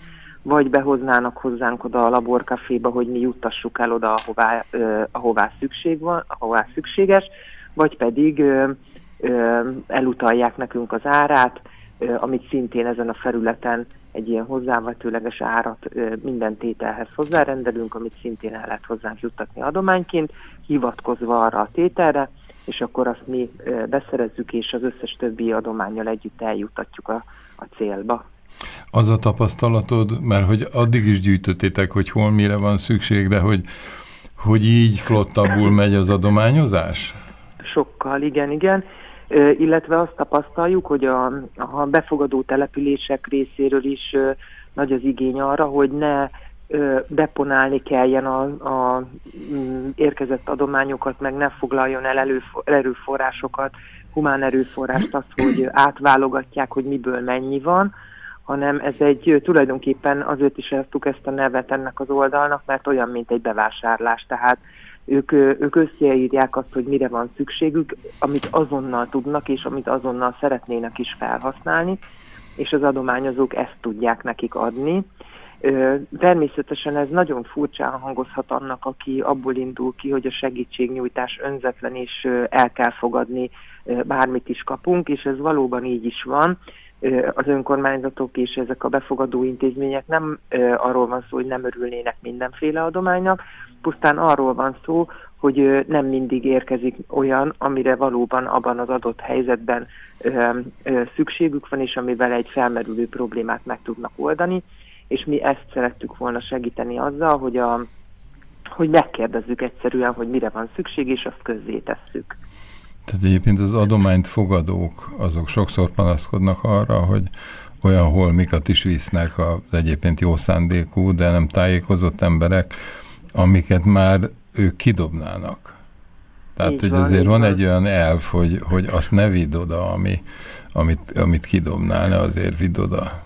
vagy behoznának hozzánk oda a laborkaféba, hogy mi juttassuk el oda, ahová, ahová szükség van, ahová szükséges, vagy pedig elutalják nekünk az árát, amit szintén ezen a felületen egy ilyen hozzávetőleges árat minden tételhez hozzárendelünk, amit szintén el lehet hozzánk juttatni adományként, hivatkozva arra a tételre, és akkor azt mi beszerezzük, és az összes többi adományjal együtt eljutatjuk a, a célba. Az a tapasztalatod, mert hogy addig is gyűjtöttétek, hogy hol mire van szükség, de hogy, hogy így flottabbul megy az adományozás? Sokkal, igen, igen illetve azt tapasztaljuk, hogy a, a befogadó települések részéről is nagy az igény arra, hogy ne deponálni kelljen a, a mm, érkezett adományokat, meg ne foglaljon el erőforrásokat, humán erőforrást az, hogy átválogatják, hogy miből mennyi van, hanem ez egy tulajdonképpen azért is eltük ezt a nevet ennek az oldalnak, mert olyan, mint egy bevásárlás, tehát ők, ők összeírják azt, hogy mire van szükségük, amit azonnal tudnak, és amit azonnal szeretnének is felhasználni, és az adományozók ezt tudják nekik adni. Természetesen ez nagyon furcsán hangozhat annak, aki abból indul ki, hogy a segítségnyújtás önzetlen és el kell fogadni bármit is kapunk, és ez valóban így is van. Az önkormányzatok és ezek a befogadó intézmények nem arról van szó, hogy nem örülnének mindenféle adománynak, pusztán arról van szó, hogy nem mindig érkezik olyan, amire valóban abban az adott helyzetben szükségük van, és amivel egy felmerülő problémát meg tudnak oldani, és mi ezt szerettük volna segíteni azzal, hogy, a, hogy megkérdezzük egyszerűen, hogy mire van szükség, és azt közzé tesszük. Tehát egyébként az adományt fogadók, azok sokszor panaszkodnak arra, hogy olyan holmikat is visznek az egyébként jó szándékú, de nem tájékozott emberek, amiket már ők kidobnának. Tehát, így hogy van, azért van, van egy olyan elv, hogy, hogy azt ne vidd oda, ami, amit, amit kidobnál, ne azért vidd oda.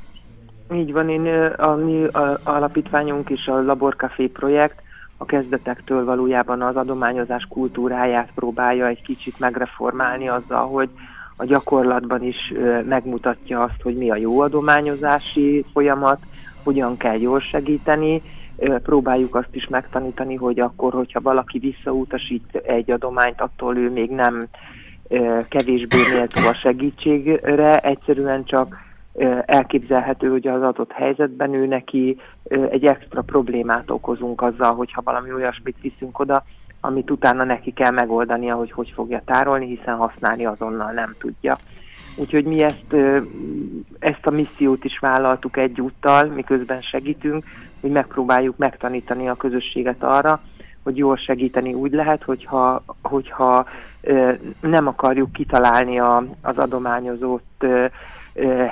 Így van, én a mi alapítványunk és a Laborcafé projekt a kezdetektől valójában az adományozás kultúráját próbálja egy kicsit megreformálni azzal, hogy a gyakorlatban is megmutatja azt, hogy mi a jó adományozási folyamat, hogyan kell jól segíteni, próbáljuk azt is megtanítani, hogy akkor, hogyha valaki visszautasít egy adományt, attól ő még nem kevésbé méltó a segítségre, egyszerűen csak elképzelhető, hogy az adott helyzetben ő neki egy extra problémát okozunk azzal, hogyha valami olyasmit viszünk oda, amit utána neki kell megoldania, hogy hogy fogja tárolni, hiszen használni azonnal nem tudja. Úgyhogy mi ezt, ezt a missziót is vállaltuk egyúttal, miközben segítünk, hogy megpróbáljuk megtanítani a közösséget arra, hogy jól segíteni úgy lehet, hogyha, hogyha nem akarjuk kitalálni a, az adományozott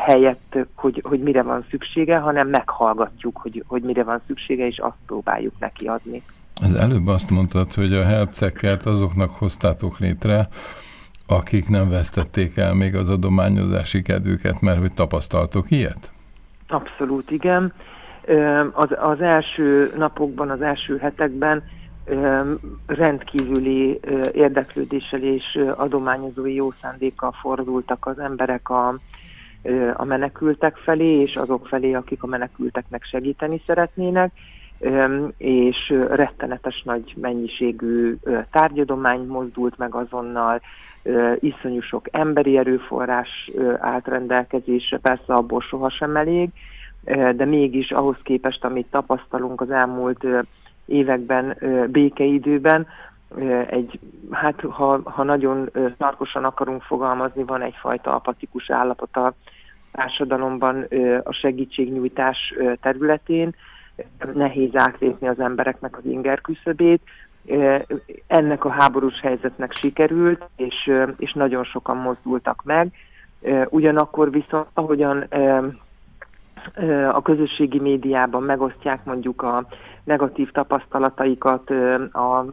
helyett, hogy, hogy mire van szüksége, hanem meghallgatjuk, hogy, hogy mire van szüksége, és azt próbáljuk neki adni. Az előbb azt mondtad, hogy a helpcekkert azoknak hoztátok létre, akik nem vesztették el még az adományozási kedvüket, mert hogy tapasztaltok ilyet? Abszolút igen. Az, az első napokban, az első hetekben rendkívüli érdeklődéssel és adományozói jó szándékkal fordultak az emberek a, a menekültek felé, és azok felé, akik a menekülteknek segíteni szeretnének, és rettenetes nagy mennyiségű tárgyadomány mozdult meg azonnal, iszonyú sok emberi erőforrás állt rendelkezésre, persze abból sohasem elég, de mégis ahhoz képest, amit tapasztalunk az elmúlt években, békeidőben, egy, hát ha, ha nagyon tarkosan akarunk fogalmazni, van egyfajta apatikus állapot a társadalomban a segítségnyújtás területén, nehéz átlépni az embereknek az inger küszöbét. Ennek a háborús helyzetnek sikerült, és, és nagyon sokan mozdultak meg. Ugyanakkor viszont, ahogyan a közösségi médiában megosztják mondjuk a negatív tapasztalataikat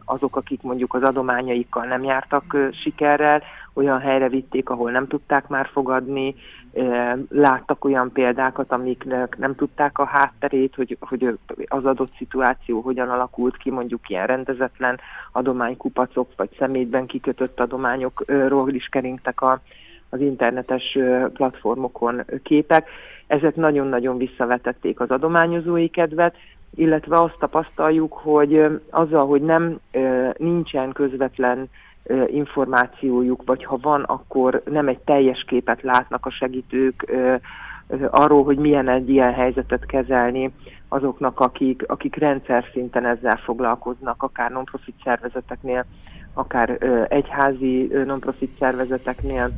azok, akik mondjuk az adományaikkal nem jártak sikerrel, olyan helyre vitték, ahol nem tudták már fogadni, láttak olyan példákat, amiknek nem tudták a hátterét, hogy, hogy az adott szituáció hogyan alakult ki, mondjuk ilyen rendezetlen adománykupacok, vagy szemétben kikötött adományokról is keringtek a, az internetes platformokon képek. Ezek nagyon-nagyon visszavetették az adományozói kedvet, illetve azt tapasztaljuk, hogy azzal, hogy nem nincsen közvetlen információjuk, vagy ha van, akkor nem egy teljes képet látnak a segítők arról, hogy milyen egy ilyen helyzetet kezelni azoknak, akik, akik rendszer szinten ezzel foglalkoznak, akár non-profit szervezeteknél, akár egyházi non-profit szervezeteknél.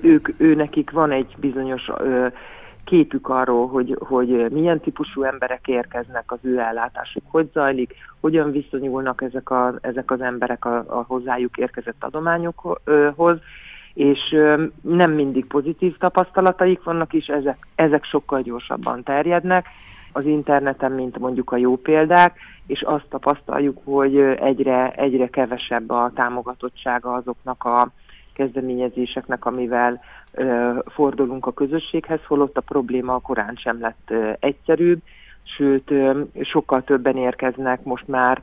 Ők, ő nekik van egy bizonyos képük arról, hogy, hogy milyen típusú emberek érkeznek, az ő ellátásuk hogy zajlik, hogyan viszonyulnak ezek, a, ezek az emberek a, a hozzájuk érkezett adományokhoz, és nem mindig pozitív tapasztalataik vannak, és ezek, ezek sokkal gyorsabban terjednek az interneten, mint mondjuk a jó példák, és azt tapasztaljuk, hogy egyre, egyre kevesebb a támogatottsága azoknak a kezdeményezéseknek, amivel fordulunk a közösséghez, holott a probléma korán sem lett egyszerűbb, sőt sokkal többen érkeznek most már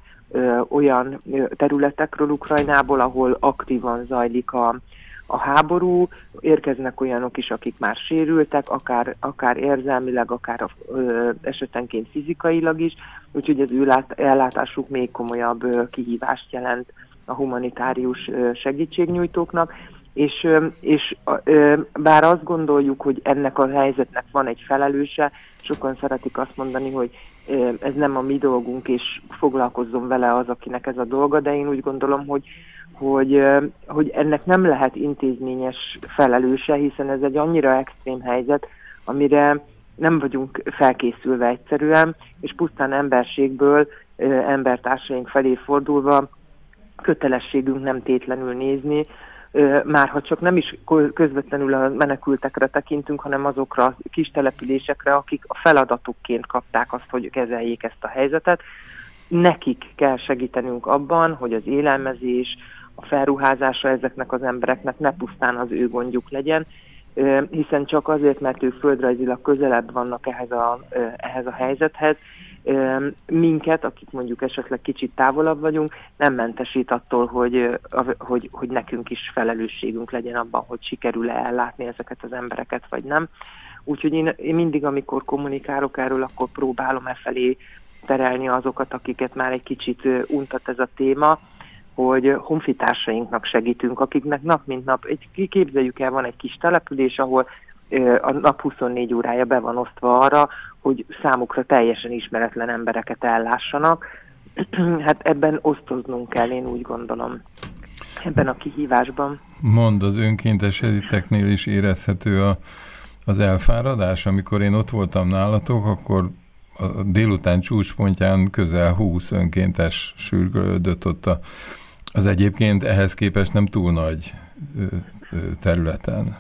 olyan területekről Ukrajnából, ahol aktívan zajlik a, a háború, érkeznek olyanok is, akik már sérültek, akár, akár érzelmileg, akár ö, esetenként fizikailag is, úgyhogy az ő ellátásuk még komolyabb ö, kihívást jelent a humanitárius segítségnyújtóknak, és, és bár azt gondoljuk, hogy ennek a helyzetnek van egy felelőse, sokan szeretik azt mondani, hogy ez nem a mi dolgunk, és foglalkozzon vele az, akinek ez a dolga, de én úgy gondolom, hogy, hogy, hogy ennek nem lehet intézményes felelőse, hiszen ez egy annyira extrém helyzet, amire nem vagyunk felkészülve egyszerűen, és pusztán emberségből, embertársaink felé fordulva kötelességünk nem tétlenül nézni, már ha csak nem is közvetlenül a menekültekre tekintünk, hanem azokra a kis településekre, akik a feladatukként kapták azt, hogy kezeljék ezt a helyzetet. Nekik kell segítenünk abban, hogy az élelmezés, a felruházása ezeknek az embereknek ne pusztán az ő gondjuk legyen, hiszen csak azért, mert ők földrajzilag közelebb vannak ehhez a, ehhez a helyzethez, minket, akik mondjuk esetleg kicsit távolabb vagyunk, nem mentesít attól, hogy, hogy, hogy nekünk is felelősségünk legyen abban, hogy sikerül-e ellátni ezeket az embereket, vagy nem. Úgyhogy én, én mindig, amikor kommunikálok erről, akkor próbálom e felé terelni azokat, akiket már egy kicsit untat ez a téma, hogy honfitársainknak segítünk, akiknek nap mint nap, egy, képzeljük el, van egy kis település, ahol a nap 24 órája be van osztva arra, hogy számukra teljesen ismeretlen embereket ellássanak. hát ebben osztoznunk kell, én úgy gondolom, ebben a kihívásban. Mond, az önkéntes editeknél is érezhető a, az elfáradás. Amikor én ott voltam nálatok, akkor a délután csúcspontján közel 20 önkéntes sürgölődött ott a, az egyébként ehhez képest nem túl nagy területen.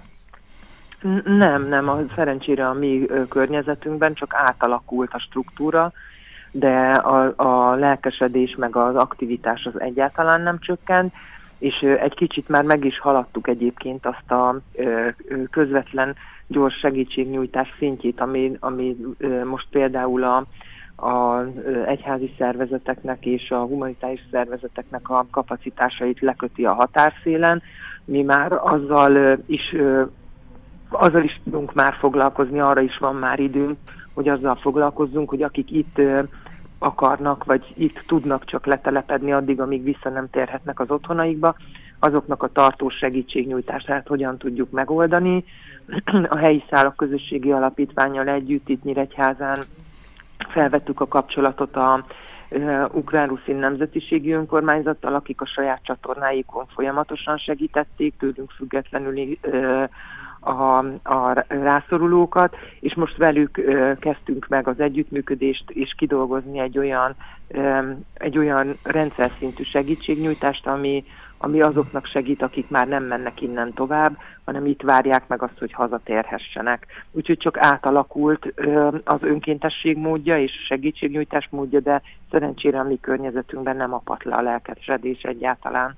Nem, nem, a, szerencsére a mi környezetünkben csak átalakult a struktúra, de a, a lelkesedés meg az aktivitás az egyáltalán nem csökkent, és egy kicsit már meg is haladtuk egyébként azt a közvetlen gyors segítségnyújtás szintjét, ami, ami most például a, a egyházi szervezeteknek és a humanitárius szervezeteknek a kapacitásait leköti a határszélen. Mi már azzal is azzal is tudunk már foglalkozni, arra is van már időnk, hogy azzal foglalkozzunk, hogy akik itt akarnak, vagy itt tudnak csak letelepedni addig, amíg vissza nem térhetnek az otthonaikba, azoknak a tartós segítségnyújtását hogyan tudjuk megoldani. A helyi szállak közösségi alapítványjal együtt itt Nyíregyházán felvettük a kapcsolatot a ukrán-ruszin nemzetiségi önkormányzattal, akik a saját csatornáikon folyamatosan segítették, tőlünk függetlenül a, a rászorulókat, és most velük kezdtünk meg az együttműködést, és kidolgozni egy olyan, egy olyan rendszer szintű segítségnyújtást, ami, ami azoknak segít, akik már nem mennek innen tovább, hanem itt várják meg azt, hogy hazatérhessenek. Úgyhogy csak átalakult az önkéntesség módja és segítségnyújtás módja, de szerencsére a mi környezetünkben nem apat le a lelkesedés egyáltalán.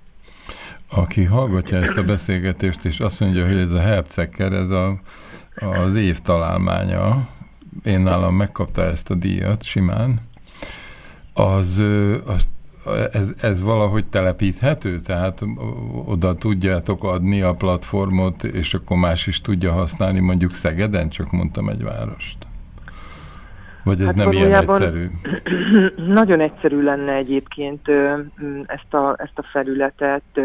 Aki hallgatja ezt a beszélgetést, és azt mondja, hogy ez a Herbcekker, ez a, az év találmánya, én nálam megkapta ezt a díjat simán, az, az ez, ez valahogy telepíthető? Tehát oda tudjátok adni a platformot, és akkor más is tudja használni, mondjuk Szegeden, csak mondtam egy várost. Vagy ez hát nem ilyen egyszerű? Nagyon egyszerű lenne egyébként ezt a, ezt a felületet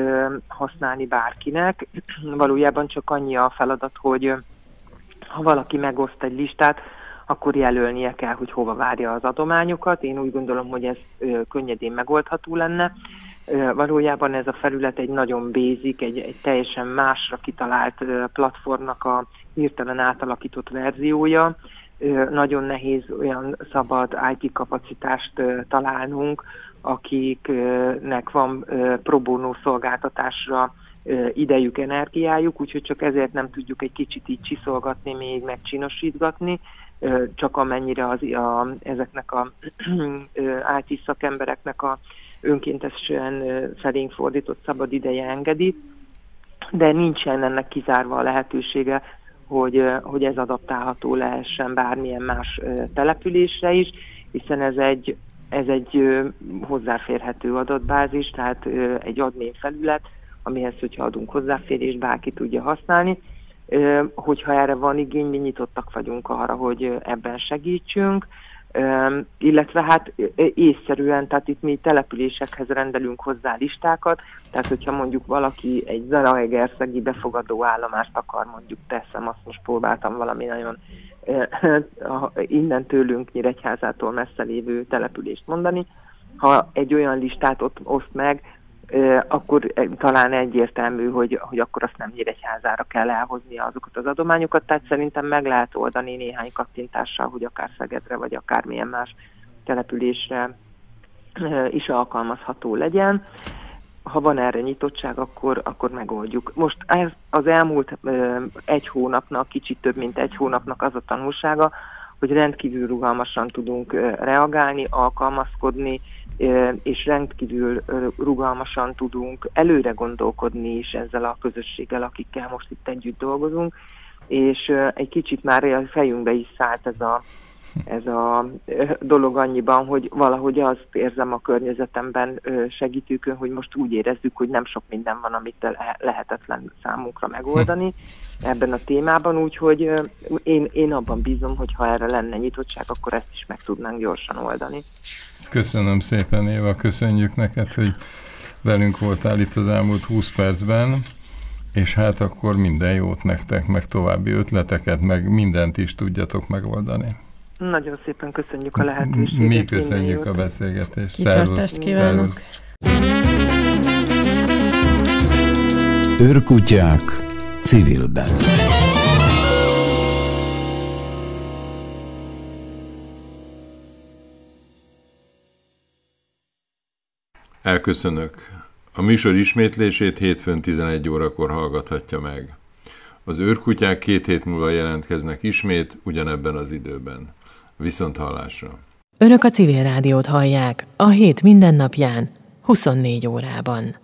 használni bárkinek. Valójában csak annyi a feladat, hogy ha valaki megoszt egy listát, akkor jelölnie kell, hogy hova várja az adományokat. Én úgy gondolom, hogy ez könnyedén megoldható lenne. Valójában ez a felület egy nagyon basic, egy, egy teljesen másra kitalált platformnak a hirtelen átalakított verziója nagyon nehéz olyan szabad IT kapacitást találnunk, akiknek van probónó szolgáltatásra idejük, energiájuk, úgyhogy csak ezért nem tudjuk egy kicsit így csiszolgatni, még megcsinosítgatni, csak amennyire az, a, ezeknek a IT szakembereknek a önkéntesen felénk fordított szabad ideje engedi, de nincsen ennek kizárva a lehetősége hogy, hogy ez adaptálható lehessen bármilyen más településre is, hiszen ez egy, ez egy hozzáférhető adatbázis, tehát egy admin felület, amihez, hogyha adunk hozzáférést, bárki tudja használni. Hogyha erre van igény, mi nyitottak vagyunk arra, hogy ebben segítsünk. Illetve hát észszerűen, tehát itt mi településekhez rendelünk hozzá listákat, tehát hogyha mondjuk valaki egy Zalaegerszegi befogadó állomást akar, mondjuk teszem, azt most próbáltam valami nagyon innen tőlünk Nyíregyházától messze lévő települést mondani, ha egy olyan listát ott oszt meg, akkor talán egyértelmű, hogy, hogy akkor azt nem Nyíregyházára kell elhozni azokat az adományokat, tehát szerintem meg lehet oldani néhány kattintással, hogy akár Szegedre, vagy akármilyen más településre is alkalmazható legyen. Ha van erre nyitottság, akkor, akkor megoldjuk. Most ez az elmúlt egy hónapnak, kicsit több mint egy hónapnak az a tanulsága, hogy rendkívül rugalmasan tudunk reagálni, alkalmazkodni, és rendkívül rugalmasan tudunk előre gondolkodni is ezzel a közösséggel, akikkel most itt együtt dolgozunk, és egy kicsit már a fejünkbe is szállt ez a, ez a dolog annyiban, hogy valahogy azt érzem a környezetemben segítőkön, hogy most úgy érezzük, hogy nem sok minden van, amit lehetetlen számunkra megoldani ebben a témában, úgyhogy én, én abban bízom, hogy ha erre lenne nyitottság, akkor ezt is meg tudnánk gyorsan oldani. Köszönöm szépen, Éva, köszönjük neked, hogy velünk voltál itt az elmúlt 20 percben, és hát akkor minden jót nektek, meg további ötleteket, meg mindent is tudjatok megoldani. Nagyon szépen köszönjük a lehetőséget. Mi köszönjük a beszélgetést. Szervusz. kívánok. Őrkutyák civilben. Elköszönök. A műsor ismétlését hétfőn 11 órakor hallgathatja meg. Az őrkutyák két hét múlva jelentkeznek ismét, ugyanebben az időben. Viszont hallásra. Önök a civil rádiót hallják a hét mindennapján, 24 órában.